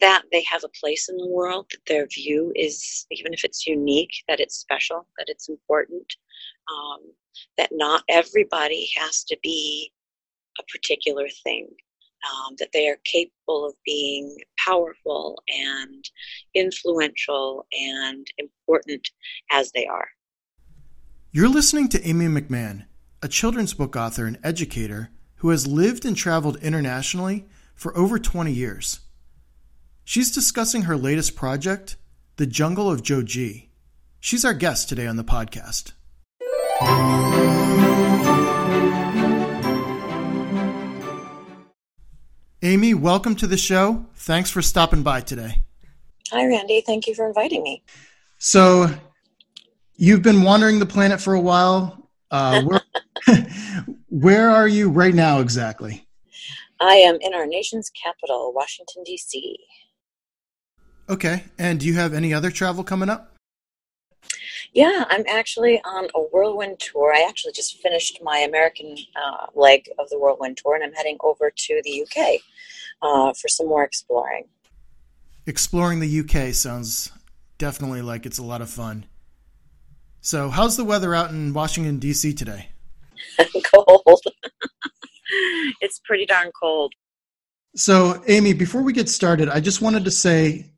that they have a place in the world, that their view is, even if it's unique, that it's special, that it's important, um, that not everybody has to be a particular thing, um, that they are capable of being powerful and influential and important as they are. You're listening to Amy McMahon, a children's book author and educator who has lived and traveled internationally for over 20 years. She's discussing her latest project, The Jungle of Joji. She's our guest today on the podcast. Amy, welcome to the show. Thanks for stopping by today. Hi, Randy. Thank you for inviting me. So, you've been wandering the planet for a while. Uh, where, where are you right now exactly? I am in our nation's capital, Washington, D.C. Okay. And do you have any other travel coming up? Yeah, I'm actually on a whirlwind tour. I actually just finished my American uh, leg of the whirlwind tour, and I'm heading over to the UK uh, for some more exploring. Exploring the UK sounds definitely like it's a lot of fun. So, how's the weather out in Washington, D.C. today? cold. it's pretty darn cold. So, Amy, before we get started, I just wanted to say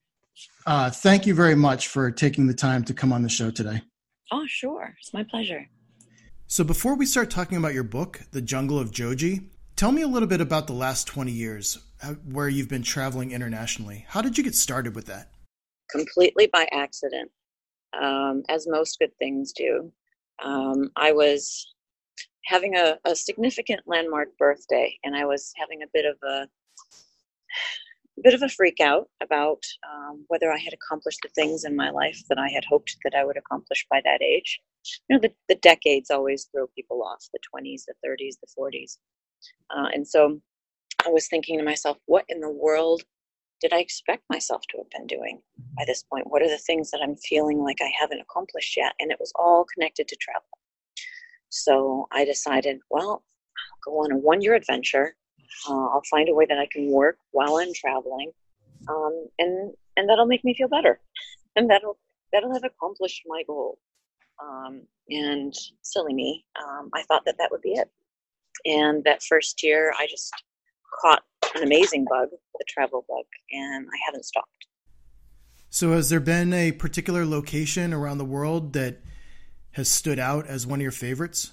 uh, thank you very much for taking the time to come on the show today. Oh, sure. It's my pleasure. So, before we start talking about your book, The Jungle of Joji, tell me a little bit about the last 20 years where you've been traveling internationally. How did you get started with that? Completely by accident, um, as most good things do. Um, I was having a, a significant landmark birthday, and I was having a bit of a bit of a freak out about um, whether I had accomplished the things in my life that I had hoped that I would accomplish by that age. You know, the, the decades always throw people off the 20s, the 30s, the 40s. Uh, and so I was thinking to myself, what in the world did I expect myself to have been doing by this point? What are the things that I'm feeling like I haven't accomplished yet? And it was all connected to travel. So I decided, well, I'll go on a one year adventure uh, I'll find a way that I can work while I'm traveling, um, and and that'll make me feel better, and that'll that'll have accomplished my goal. Um, and silly me, um, I thought that that would be it. And that first year, I just caught an amazing bug, the travel bug, and I haven't stopped. So, has there been a particular location around the world that has stood out as one of your favorites?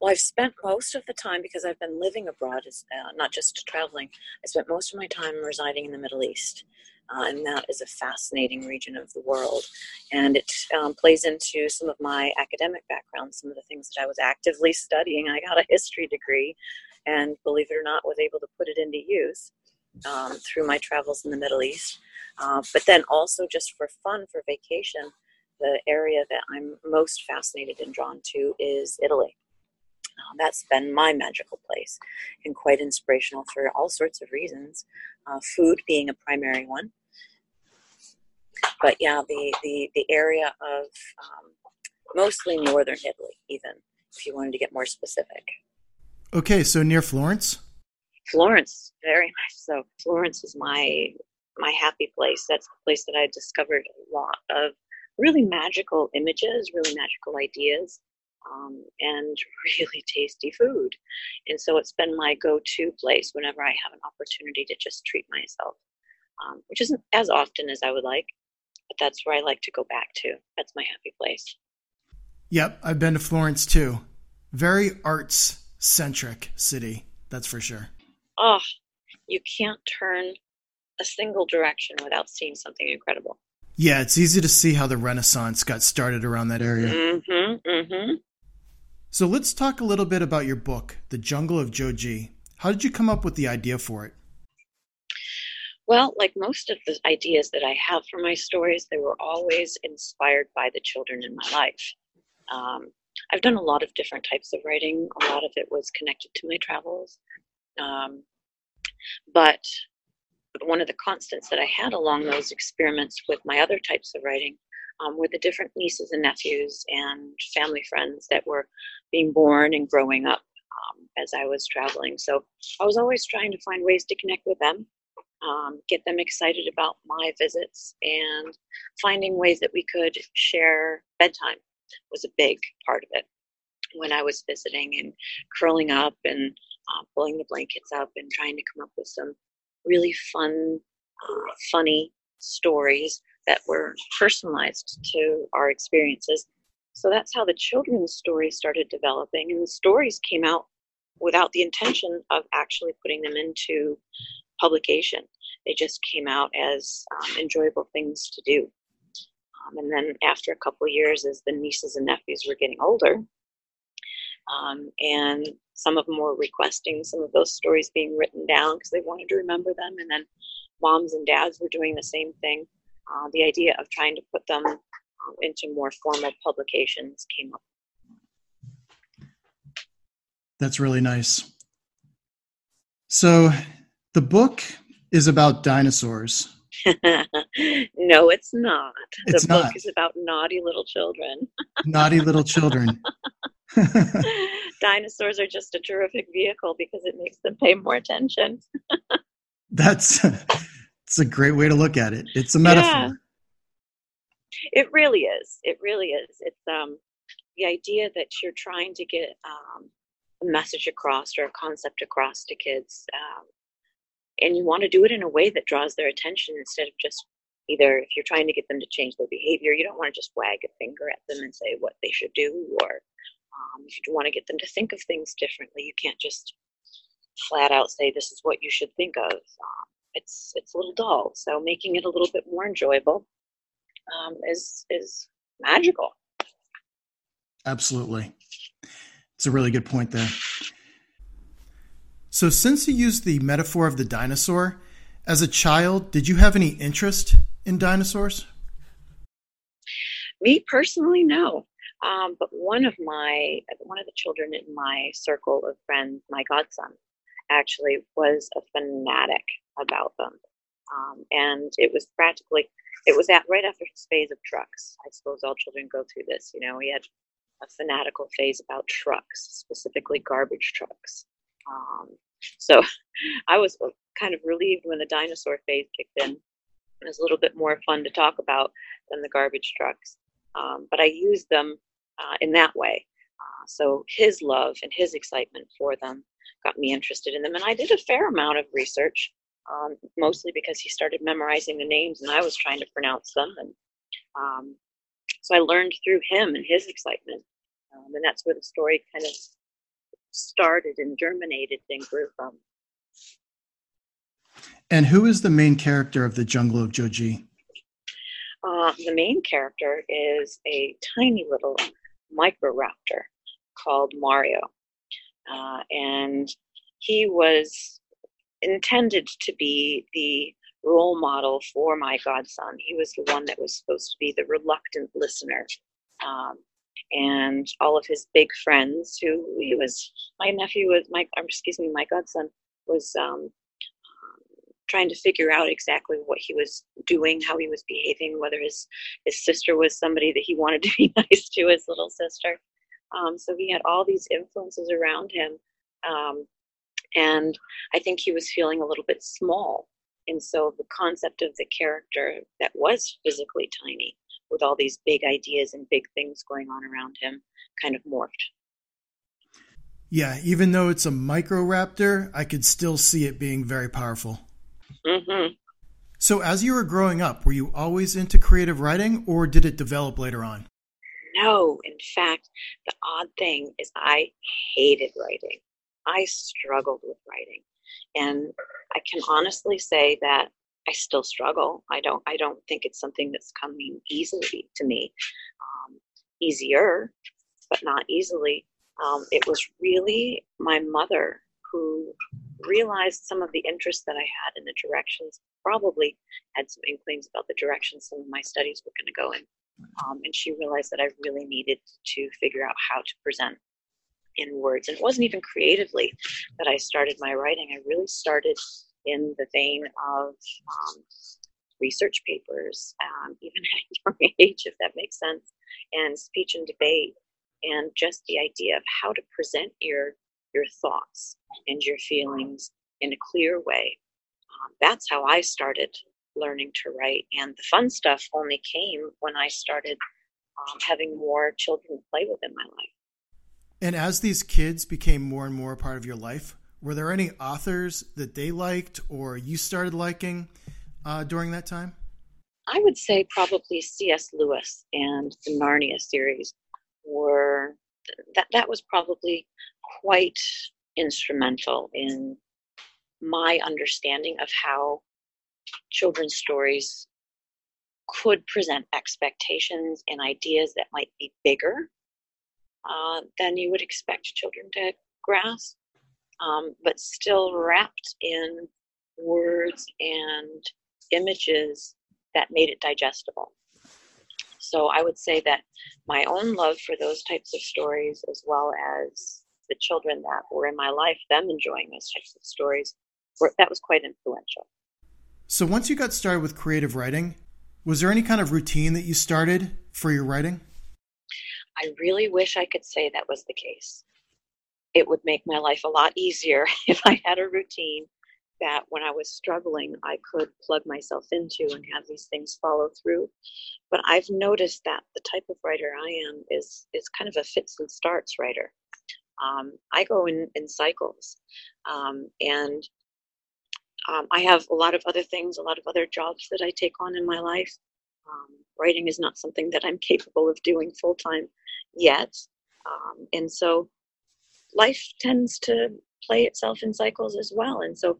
Well, I've spent most of the time because I've been living abroad, uh, not just traveling. I spent most of my time residing in the Middle East. Uh, and that is a fascinating region of the world. And it um, plays into some of my academic background, some of the things that I was actively studying. I got a history degree, and believe it or not, was able to put it into use um, through my travels in the Middle East. Uh, but then also, just for fun, for vacation, the area that I'm most fascinated and drawn to is Italy. That's been my magical place and quite inspirational for all sorts of reasons, uh, food being a primary one. But yeah, the, the, the area of um, mostly northern Italy, even if you wanted to get more specific. Okay, so near Florence? Florence, very much so. Florence is my my happy place. That's the place that I discovered a lot of really magical images, really magical ideas, um, and really tasty food. And so it's been my go to place whenever I have an opportunity to just treat myself, um, which isn't as often as I would like, but that's where I like to go back to. That's my happy place. Yep, I've been to Florence too. Very arts centric city, that's for sure. Oh, you can't turn a single direction without seeing something incredible. Yeah, it's easy to see how the Renaissance got started around that area. Mm-hmm, mm-hmm. So let's talk a little bit about your book, The Jungle of Joji. How did you come up with the idea for it? Well, like most of the ideas that I have for my stories, they were always inspired by the children in my life. Um, I've done a lot of different types of writing. A lot of it was connected to my travels. Um, but one of the constants that I had along those experiments with my other types of writing um, were the different nieces and nephews and family friends that were being born and growing up um, as I was traveling. So I was always trying to find ways to connect with them um, get them excited about my visits, and finding ways that we could share bedtime was a big part of it when I was visiting and curling up and uh, pulling the blankets up and trying to come up with some really fun, uh, funny stories that were personalized to our experiences. So that's how the children's stories started developing, and the stories came out without the intention of actually putting them into publication. They just came out as um, enjoyable things to do. Um, and then after a couple years, as the nieces and nephews were getting older, um, and some of them were requesting some of those stories being written down because they wanted to remember them. And then moms and dads were doing the same thing. Uh, the idea of trying to put them uh, into more formal publications came up. That's really nice. So, the book is about dinosaurs. no, it's not. It's the book not. is about naughty little children. naughty little children. Dinosaurs are just a terrific vehicle because it makes them pay more attention. That's it's a great way to look at it. It's a metaphor. Yeah. It really is. It really is. It's um the idea that you're trying to get um, a message across or a concept across to kids, um, and you want to do it in a way that draws their attention instead of just either if you're trying to get them to change their behavior, you don't want to just wag a finger at them and say what they should do, or um, if you want to get them to think of things differently, you can't just flat out say this is what you should think of. Um, it's it's a little dull, so making it a little bit more enjoyable um, is is magical. Absolutely, it's a really good point there. So, since you used the metaphor of the dinosaur, as a child, did you have any interest in dinosaurs? Me personally, no. Um, but one of my one of the children in my circle of friends, my godson, actually was a fanatic about them, um, and it was practically it was at right after his phase of trucks. I suppose all children go through this. You know, he had a fanatical phase about trucks, specifically garbage trucks. Um, so I was kind of relieved when the dinosaur phase kicked in. It was a little bit more fun to talk about than the garbage trucks. Um, but I used them uh, in that way. Uh, so his love and his excitement for them got me interested in them. And I did a fair amount of research, um, mostly because he started memorizing the names and I was trying to pronounce them. And um, so I learned through him and his excitement. Um, and that's where the story kind of started and germinated and grew from. And who is the main character of the Jungle of Joji? Uh, the main character is a tiny little Microraptor called Mario. Uh, and he was intended to be the role model for my godson. He was the one that was supposed to be the reluctant listener. Um, and all of his big friends, who he was, my nephew was, my, excuse me, my godson was um, trying to figure out exactly what he was doing, how he was behaving, whether his his sister was somebody that he wanted to be nice to, his little sister. Um, so he had all these influences around him, um, and I think he was feeling a little bit small. And so the concept of the character that was physically tiny, with all these big ideas and big things going on around him, kind of morphed. Yeah, even though it's a microraptor, I could still see it being very powerful. Mm-hmm. So, as you were growing up, were you always into creative writing or did it develop later on? No. In fact, the odd thing is I hated writing. I struggled with writing. And I can honestly say that I still struggle. I don't I don't think it's something that's coming easily to me. Um, easier, but not easily. Um, it was really my mother who realized some of the interest that I had in the directions, probably had some inklings about the direction some of my studies were going to go in. Um, and she realized that I really needed to figure out how to present in words. And it wasn't even creatively that I started my writing. I really started in the vein of um, research papers, um, even at a young age, if that makes sense, and speech and debate, and just the idea of how to present your your thoughts and your feelings in a clear way um, that's how I started learning to write. And the fun stuff only came when I started um, having more children to play with in my life. And as these kids became more and more a part of your life, were there any authors that they liked or you started liking uh, during that time? I would say probably C.S. Lewis and the Narnia series were that that was probably quite instrumental in my understanding of how children's stories could present expectations and ideas that might be bigger uh, than you would expect children to grasp, um, but still wrapped in words and images that made it digestible. So I would say that my own love for those types of stories, as well as the children that were in my life, them enjoying those types of stories, were, that was quite influential. So once you got started with creative writing, was there any kind of routine that you started for your writing? I really wish I could say that was the case. It would make my life a lot easier if I had a routine that when I was struggling, I could plug myself into and have these things follow through. But I've noticed that the type of writer I am is is kind of a fits and starts writer. Um, I go in in cycles, um, and um, I have a lot of other things, a lot of other jobs that I take on in my life. Um, writing is not something that I'm capable of doing full time yet, um, and so life tends to play itself in cycles as well. And so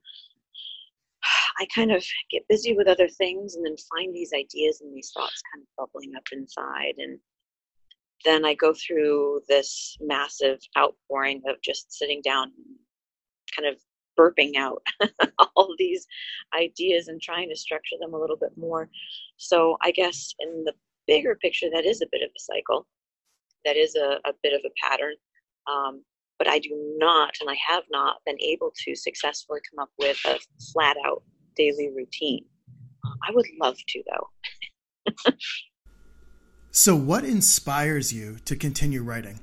I kind of get busy with other things and then find these ideas and these thoughts kind of bubbling up inside. And then I go through this massive outpouring of just sitting down kind of burping out all these ideas and trying to structure them a little bit more. So I guess in the bigger picture, that is a bit of a cycle. That is a, a bit of a pattern. Um, but I do not, and I have not been able to successfully come up with a flat out daily routine. I would love to, though. so, what inspires you to continue writing?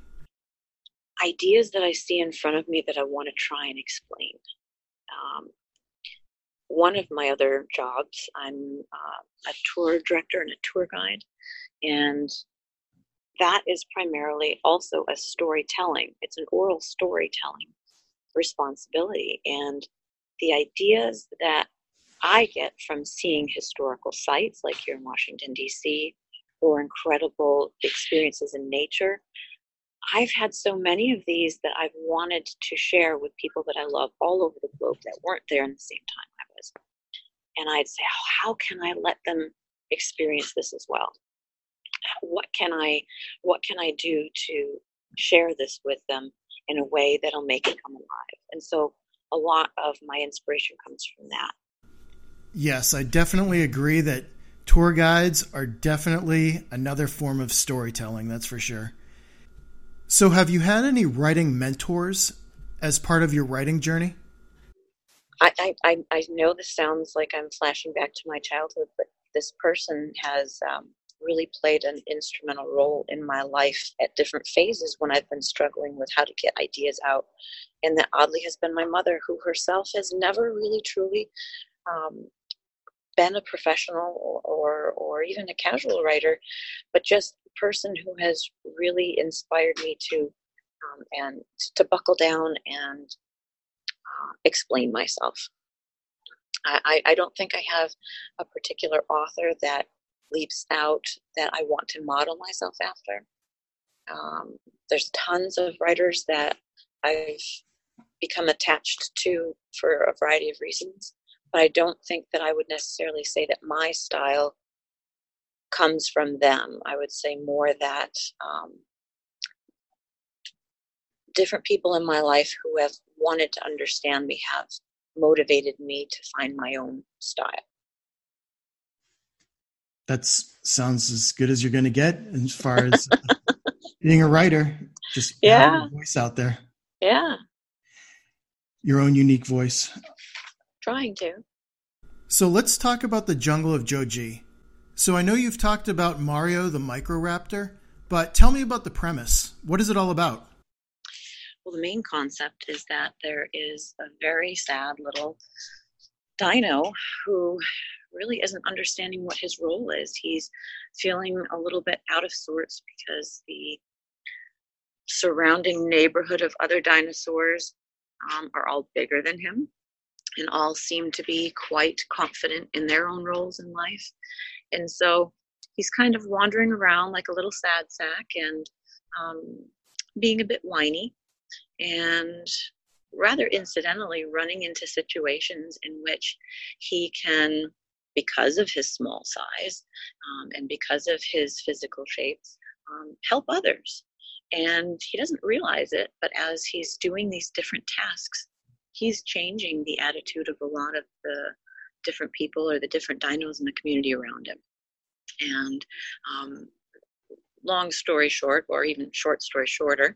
Ideas that I see in front of me that I want to try and explain. Um, one of my other jobs, I'm uh, a tour director and a tour guide, and that is primarily also a storytelling. It's an oral storytelling responsibility. And the ideas that I get from seeing historical sites like here in Washington, D.C., or incredible experiences in nature, I've had so many of these that I've wanted to share with people that I love all over the globe that weren't there in the same time I was. And I'd say, oh, how can I let them experience this as well? What can I what can I do to share this with them in a way that'll make it come alive? And so a lot of my inspiration comes from that. Yes, I definitely agree that tour guides are definitely another form of storytelling, that's for sure. So, have you had any writing mentors as part of your writing journey? I, I, I know this sounds like I'm flashing back to my childhood, but this person has um, really played an instrumental role in my life at different phases when I've been struggling with how to get ideas out. And that oddly has been my mother, who herself has never really truly um, been a professional or, or, even a casual writer, but just a person who has really inspired me to um, and to buckle down and uh, explain myself. I, I don't think I have a particular author that leaps out that I want to model myself after. Um, there's tons of writers that I've become attached to for a variety of reasons, but I don't think that I would necessarily say that my style comes from them. I would say more that um, different people in my life who have wanted to understand me have motivated me to find my own style that sounds as good as you're going to get as far as uh, being a writer. Just yeah, voice out there. Yeah, your own unique voice. Trying to. So let's talk about the jungle of Joji. So I know you've talked about Mario the Microraptor, but tell me about the premise. What is it all about? Well, the main concept is that there is a very sad little dino who really isn't understanding what his role is. He's feeling a little bit out of sorts because the surrounding neighborhood of other dinosaurs um, are all bigger than him and all seem to be quite confident in their own roles in life. And so he's kind of wandering around like a little sad sack and um, being a bit whiny and rather incidentally running into situations in which he can because of his small size um, and because of his physical shapes um, help others. And he doesn't realize it but as he's doing these different tasks he's changing the attitude of a lot of the different people or the different dinos in the community around him. And um, long story short or even short story shorter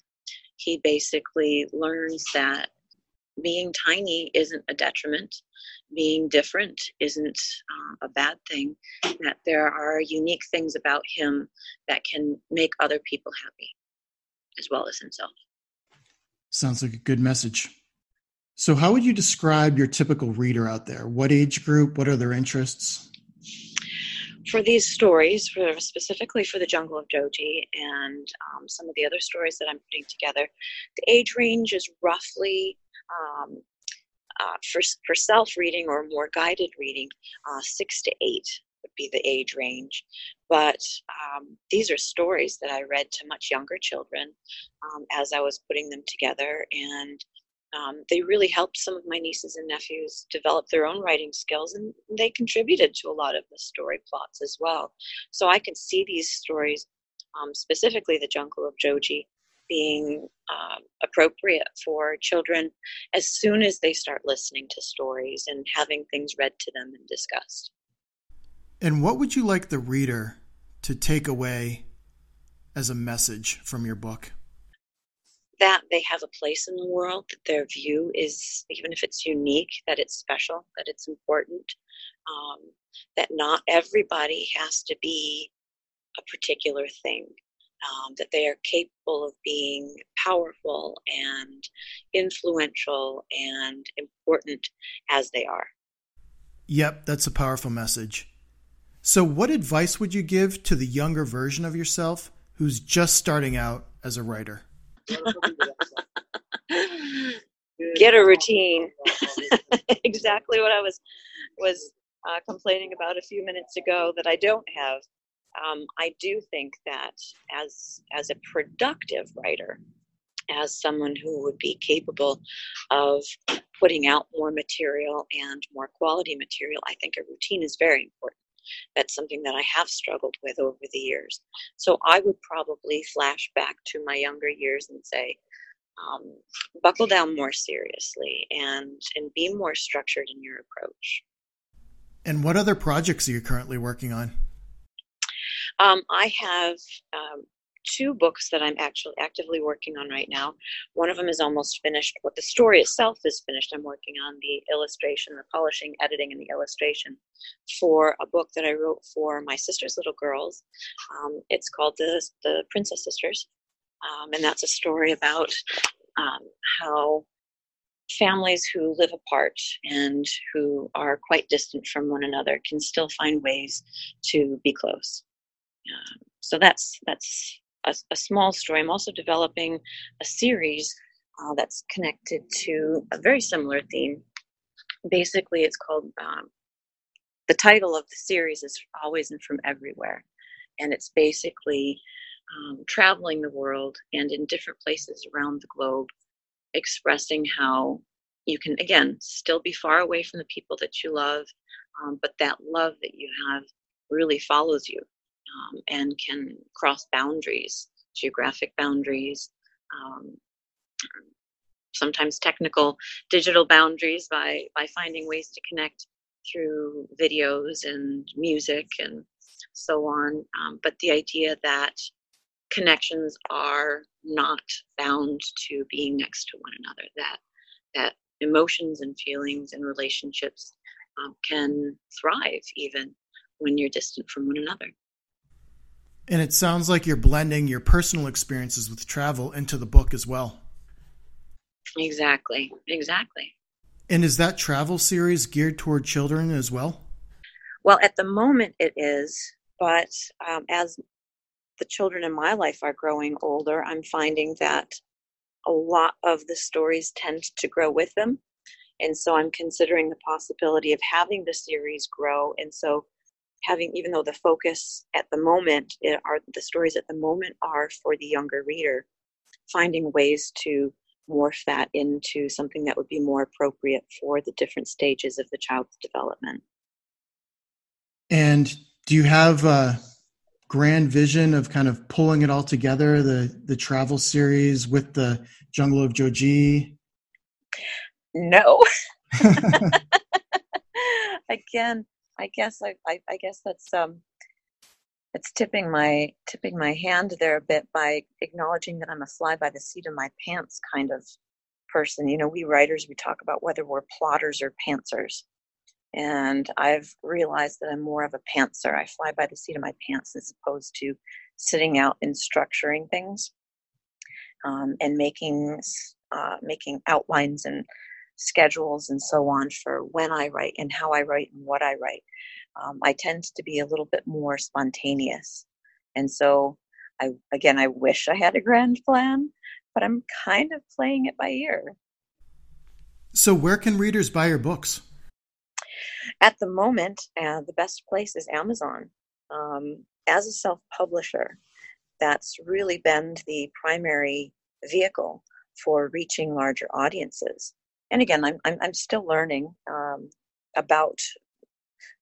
he basically learns that being tiny isn't a detriment being different isn't uh, a bad thing that there are unique things about him that can make other people happy as well as himself. Sounds like a good message. So how would you describe your typical reader out there? What age group? What are their interests? For these stories, for specifically for the Jungle of Joji and um, some of the other stories that I'm putting together, the age range is roughly um, uh, for, for self reading or more guided reading, uh, six to eight would be the age range. But um, these are stories that I read to much younger children um, as I was putting them together. And um, they really helped some of my nieces and nephews develop their own writing skills, and they contributed to a lot of the story plots as well. So I can see these stories, um, specifically the Jungle of Joji, being um, appropriate for children as soon as they start listening to stories and having things read to them and discussed. And what would you like the reader to take away as a message from your book? That they have a place in the world, that their view is, even if it's unique, that it's special, that it's important, um, that not everybody has to be a particular thing um, that they are capable of being powerful and influential and important as they are. Yep, that's a powerful message. So, what advice would you give to the younger version of yourself who's just starting out as a writer? Get a routine. exactly what I was was uh, complaining about a few minutes ago that I don't have um, I do think that as as a productive writer, as someone who would be capable of putting out more material and more quality material, I think a routine is very important. That's something that I have struggled with over the years. So I would probably flash back to my younger years and say, um, buckle down more seriously and and be more structured in your approach. And what other projects are you currently working on? Um, I have um, two books that I'm actually actively working on right now. One of them is almost finished, but the story itself is finished. I'm working on the illustration, the polishing, editing, and the illustration for a book that I wrote for my sister's little girls. Um, it's called the the Princess Sisters, um, and that's a story about um, how families who live apart and who are quite distant from one another can still find ways to be close. So that's that's a, a, small story. I'm also developing a series uh, that's connected to a very similar theme. Basically, it's called um, the title of the series is Always and From Everywhere, and it's basically um, traveling the world and in different places around the globe, expressing how you can again still be far away from the people that you love, um, but that love that you have really follows you um, and can cross boundaries, geographic boundaries, um, sometimes technical digital boundaries by, by finding ways to connect through videos and music and so on. Um, but the idea that connections are not bound to being next to one another, that, that emotions and feelings and relationships um, can thrive even when you're distant from one another. And it sounds like you're blending your personal experiences with travel into the book as well. Exactly. Exactly. And is that travel series geared toward children as well? Well, at the moment it is, but um, as the children in my life are growing older, I'm finding that a lot of the stories tend to grow with them. And so I'm considering the possibility of having the series grow. And so having, even though the focus at the moment eh, are the stories at the moment are for the younger reader, finding ways to morph that into something that would be more appropriate for the different stages of the child's development. And do you have a grand vision of kind of pulling it all together, the the travel series with the Jungle of Joji? No. Again, I guess I, I, I guess that's um it's tipping my tipping my hand there a bit by acknowledging that I'm a fly by the seat of my pants kind of person. You know, we writers we talk about whether we're plotters or pantsers. And I've realized that I'm more of a pantser. I fly by the seat of my pants as opposed to sitting out and structuring things um, and making uh, making outlines and schedules and so on for when I write and how I write and what I write. Um, I tend to be a little bit more spontaneous. And so, I again, I wish I had a grand plan, but I'm kind of playing it by ear. So, where can readers buy your books? At the moment, uh, the best place is Amazon. Um, as a self publisher, that's really been the primary vehicle for reaching larger audiences and again, I'm I'm, I'm still learning um, about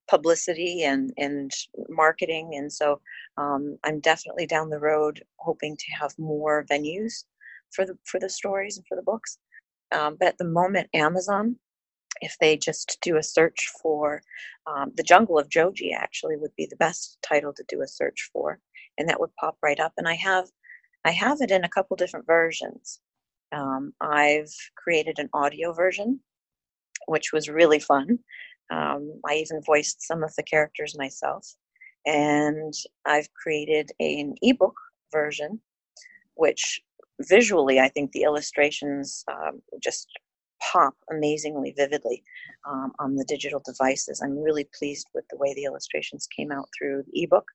publicity and and marketing, and so um, I'm definitely down the road hoping to have more venues for the for the stories and for the books. Um, but at the moment, Amazon, if they just do a search for um, the Jungle of Joji, actually would be the best title to do a search for, and that would pop right up. And I have I have it in a couple different versions. Um, I've created an audio version, which was really fun. Um, I even voiced some of the characters myself. And I've created an ebook version, which visually I think the illustrations um, just pop amazingly vividly um, on the digital devices. I'm really pleased with the way the illustrations came out through the ebook.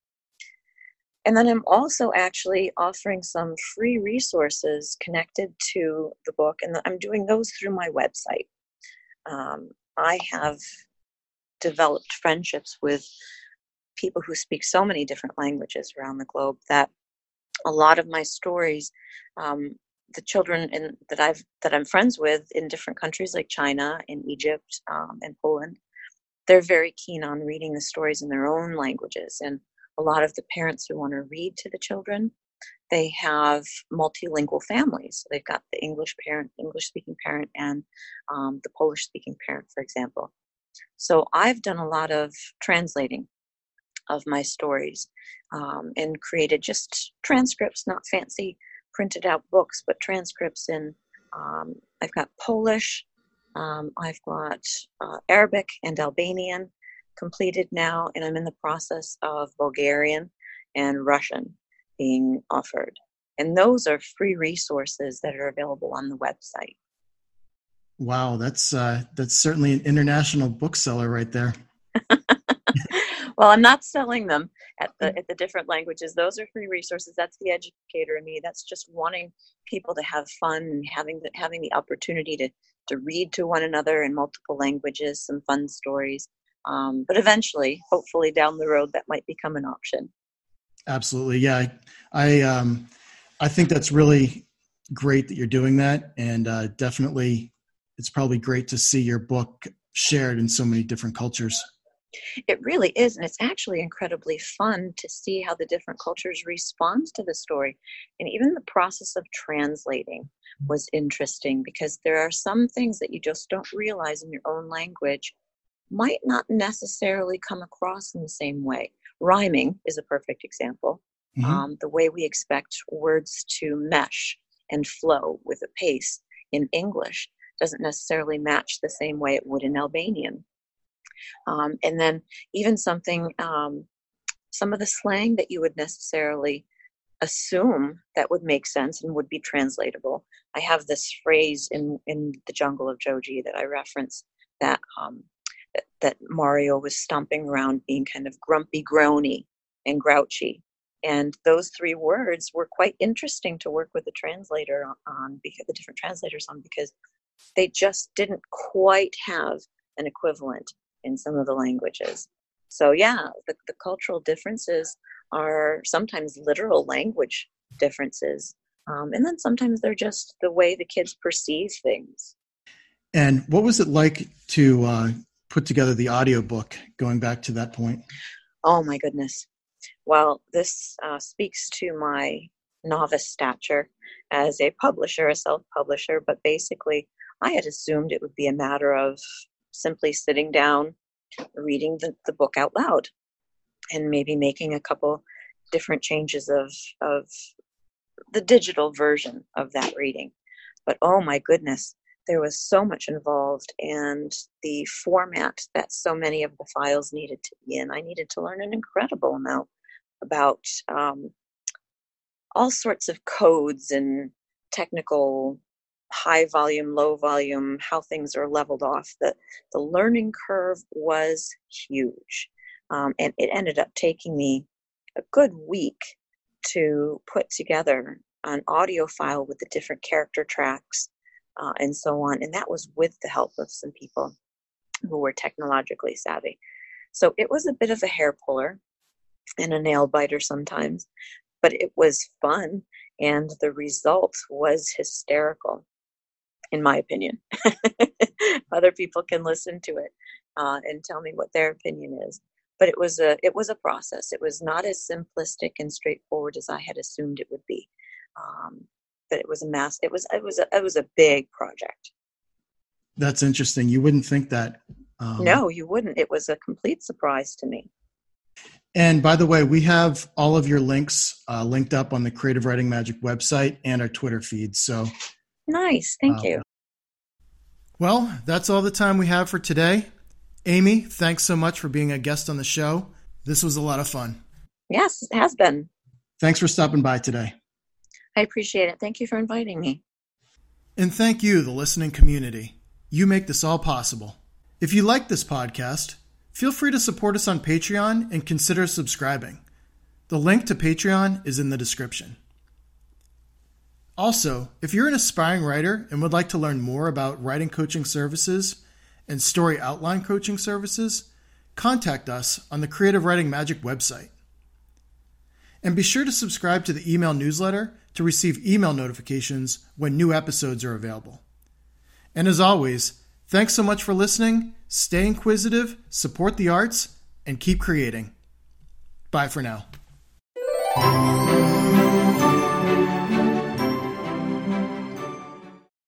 And then I'm also actually offering some free resources connected to the book, and I'm doing those through my website. Um, I have developed friendships with people who speak so many different languages around the globe that a lot of my stories, um, the children in, that I've that I'm friends with in different countries like China, in Egypt, um, and Poland, they're very keen on reading the stories in their own languages and a lot of the parents who want to read to the children they have multilingual families. They've got the english parent english speaking parent and um, the polish speaking parent for example. So i've done a lot of translating of my stories um, and created just transcripts not fancy printed out books but transcripts in um, i've got polish um, i've got uh, arabic and albanian completed now, and I'm in the process of Bulgarian and Russian being offered. And those are free resources that are available on the website. Wow, that's uh, that's certainly an international bookseller right there. well, I'm not selling them at the at the different languages. Those are free resources. That's the educator in me. That's just wanting people to have fun and having the having the opportunity to to read to one another in multiple languages, some fun stories. Um, but eventually, hopefully down the road, that might become an option. Absolutely, yeah. I I, um, I think that's really great that you're doing that, and uh, definitely, it's probably great to see your book shared in so many different cultures. It really is, and it's actually incredibly fun to see how the different cultures respond to the story. And even the process of translating was interesting because there are some things that you just don't realize in your own language might not necessarily come across in the same way. Rhyming is a perfect example. Mm-hmm. Um, the way we expect words to mesh and flow with a pace in English doesn't necessarily match the same way it would in Albanian. Um, and then even something, um, some of the slang that you would necessarily assume that would make sense and would be translatable. I have this phrase in, in the jungle of Joji that I reference that um, that, Mario was stomping around being kind of grumpy, groany, and grouchy. And those three words were quite interesting to work with the translator on, because the different translators on, because they just didn't quite have an equivalent in some of the languages. So yeah, the, the cultural differences are sometimes literal language differences. Um, and then sometimes they're just the way the kids perceive things. And what was it like to uh, put together the audiobook going back to that point? Oh my goodness. Well, this uh, speaks to my novice stature as a publisher, a self publisher, but basically, I had assumed it would be a matter of simply sitting down, reading the, the book out loud, and maybe making a couple different changes of, of the digital version of that reading. But oh my goodness, there was so much involved and the format that so many of the files needed to be in. I needed to learn an incredible amount about um, all sorts of codes and technical high volume, low volume, how things are leveled off. The, the learning curve was huge. Um, and it ended up taking me a good week to put together an audio file with the different character tracks uh, and so on. And that was with the help of some people who were technologically savvy. So it was a bit of a hair puller and a nail biter sometimes, but it was fun. And the result was hysterical, in my opinion. Other people can listen to it uh, and tell me what their opinion is. But it was a it was a process. It was not as simplistic and straightforward as I had assumed it would be. Um, but it was a mass. It was it was a, it was a big project. That's interesting. You wouldn't think that. Um, no, you wouldn't. It was a complete surprise to me. And by the way, we have all of your links uh, linked up on the Creative Writing Magic website and our Twitter feed. So nice. Thank uh, you. Well, that's all the time we have for today. Amy, thanks so much for being a guest on the show. This was a lot of fun. Yes, it has been. Thanks for stopping by today. I appreciate it. Thank you for inviting me. And thank you, the listening community. You make this all possible. If you like this podcast, feel free to support us on Patreon and consider subscribing. The link to Patreon is in the description. Also, if you're an aspiring writer and would like to learn more about writing coaching services and story outline coaching services, contact us on the Creative Writing Magic website. And be sure to subscribe to the email newsletter to receive email notifications when new episodes are available. And as always, thanks so much for listening. Stay inquisitive, support the arts, and keep creating. Bye for now.